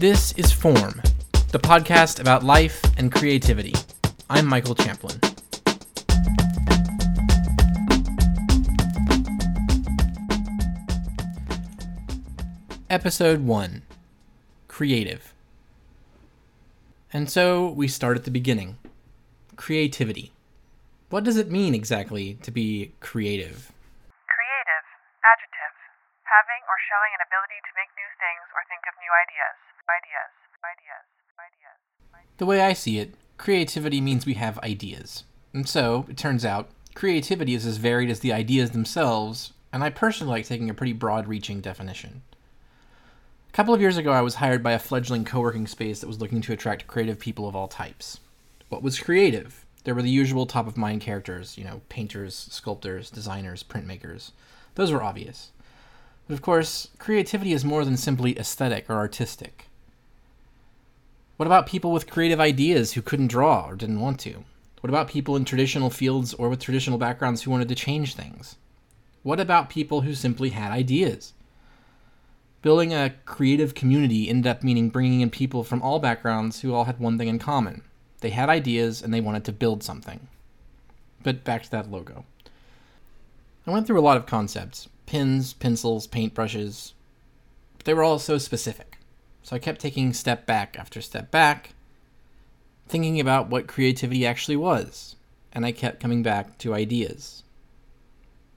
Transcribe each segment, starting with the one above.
This is Form, the podcast about life and creativity. I'm Michael Champlin. Episode 1 Creative. And so we start at the beginning creativity. What does it mean exactly to be creative? Creative. Adjective. Showing an ability to make new things or think of new ideas. Ideas. Ideas. Ideas. The way I see it, creativity means we have ideas. And so, it turns out, creativity is as varied as the ideas themselves, and I personally like taking a pretty broad reaching definition. A couple of years ago, I was hired by a fledgling co working space that was looking to attract creative people of all types. What was creative? There were the usual top of mind characters, you know, painters, sculptors, designers, printmakers. Those were obvious. But of course, creativity is more than simply aesthetic or artistic. What about people with creative ideas who couldn't draw or didn't want to? What about people in traditional fields or with traditional backgrounds who wanted to change things? What about people who simply had ideas? Building a creative community ended up meaning bringing in people from all backgrounds who all had one thing in common they had ideas and they wanted to build something. But back to that logo. I went through a lot of concepts pins, pencils, paintbrushes, but they were all so specific. So I kept taking step back after step back, thinking about what creativity actually was, and I kept coming back to ideas.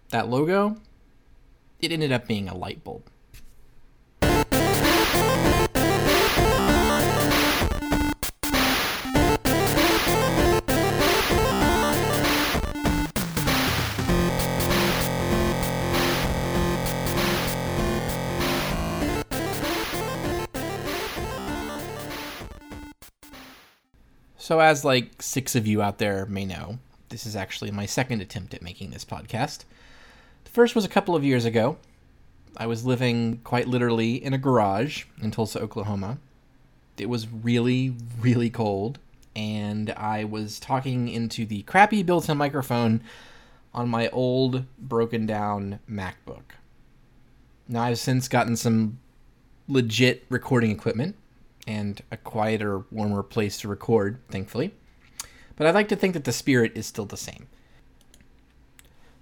That logo, it ended up being a light bulb. So, as like six of you out there may know, this is actually my second attempt at making this podcast. The first was a couple of years ago. I was living quite literally in a garage in Tulsa, Oklahoma. It was really, really cold, and I was talking into the crappy built in microphone on my old, broken down MacBook. Now, I've since gotten some legit recording equipment and a quieter, warmer place to record, thankfully. But I'd like to think that the spirit is still the same.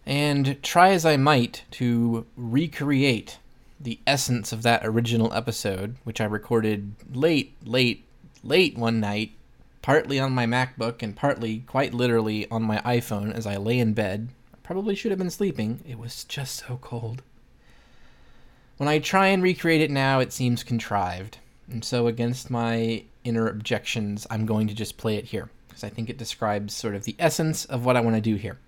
And try as I might to recreate the essence of that original episode, which I recorded late, late, late one night, partly on my MacBook and partly, quite literally, on my iPhone as I lay in bed. I probably should have been sleeping. It was just so cold. When I try and recreate it now, it seems contrived. And so, against my inner objections, I'm going to just play it here because I think it describes sort of the essence of what I want to do here.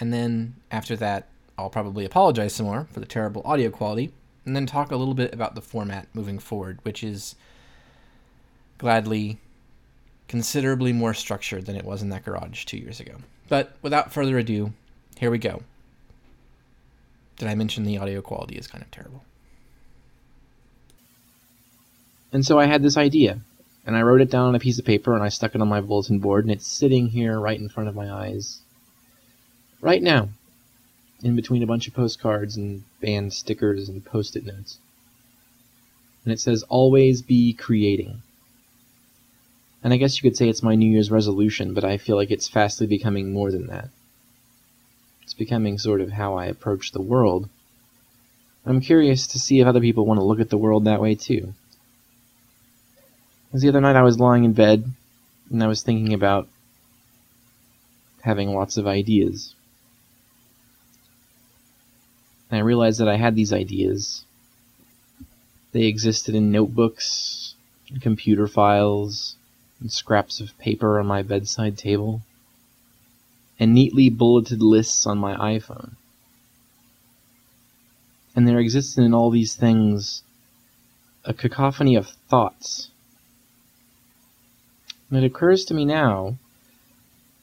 And then after that, I'll probably apologize some more for the terrible audio quality and then talk a little bit about the format moving forward, which is gladly considerably more structured than it was in that garage two years ago. But without further ado, here we go. Did I mention the audio quality is kind of terrible? And so I had this idea, and I wrote it down on a piece of paper and I stuck it on my bulletin board, and it's sitting here right in front of my eyes. Right now, in between a bunch of postcards and band stickers and post it notes. And it says, Always be creating. And I guess you could say it's my New Year's resolution, but I feel like it's fastly becoming more than that. It's becoming sort of how I approach the world. I'm curious to see if other people want to look at the world that way too. Because the other night I was lying in bed and I was thinking about having lots of ideas. And I realized that I had these ideas. They existed in notebooks, computer files, and scraps of paper on my bedside table, and neatly bulleted lists on my iPhone. And there existed in all these things a cacophony of thoughts and it occurs to me now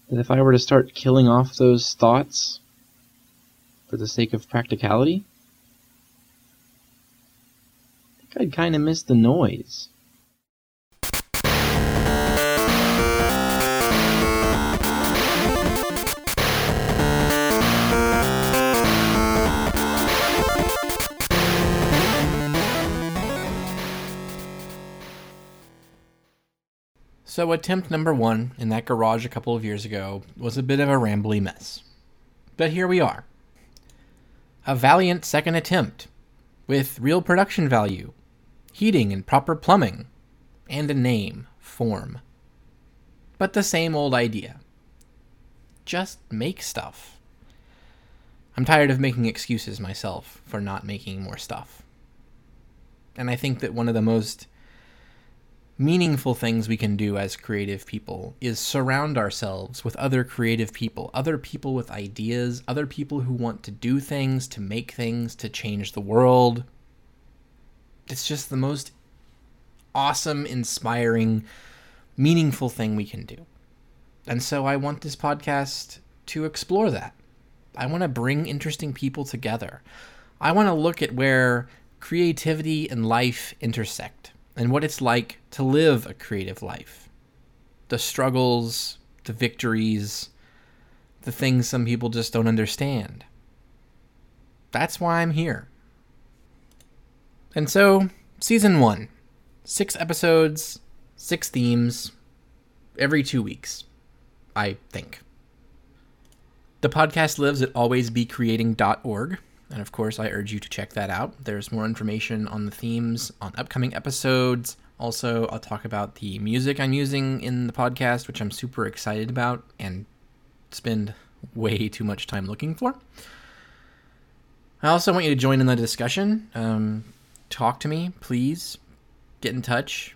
that if I were to start killing off those thoughts for the sake of practicality, I think I'd kind of miss the noise. So, attempt number one in that garage a couple of years ago was a bit of a rambly mess. But here we are. A valiant second attempt with real production value, heating and proper plumbing, and a name, form. But the same old idea. Just make stuff. I'm tired of making excuses myself for not making more stuff. And I think that one of the most meaningful things we can do as creative people is surround ourselves with other creative people, other people with ideas, other people who want to do things, to make things, to change the world. It's just the most awesome, inspiring, meaningful thing we can do. And so I want this podcast to explore that. I want to bring interesting people together. I want to look at where creativity and life intersect and what it's like to live a creative life. The struggles, the victories, the things some people just don't understand. That's why I'm here. And so, season one six episodes, six themes, every two weeks, I think. The podcast lives at alwaysbecreating.org. And of course, I urge you to check that out. There's more information on the themes on upcoming episodes. Also, I'll talk about the music I'm using in the podcast, which I'm super excited about and spend way too much time looking for. I also want you to join in the discussion. Um, talk to me, please. Get in touch.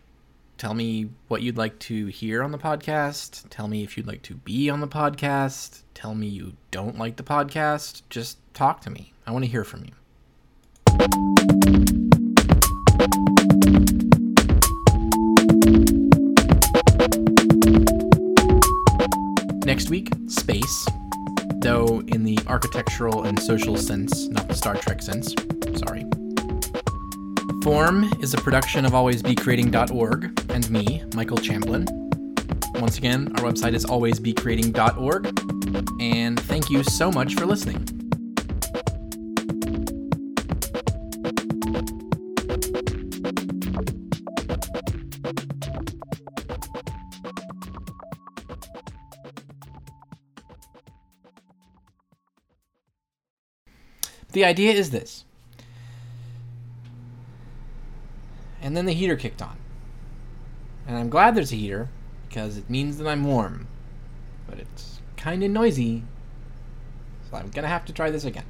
Tell me what you'd like to hear on the podcast. Tell me if you'd like to be on the podcast. Tell me you don't like the podcast. Just talk to me. I want to hear from you. Next week, space. Though in the architectural and social sense, not the Star Trek sense. Sorry. Form is a production of alwaysbecreating.org and me, Michael Champlin. Once again, our website is alwaysbecreating.org, And thank you so much for listening. The idea is this. And then the heater kicked on. And I'm glad there's a heater because it means that I'm warm. But it's kind of noisy. So I'm going to have to try this again.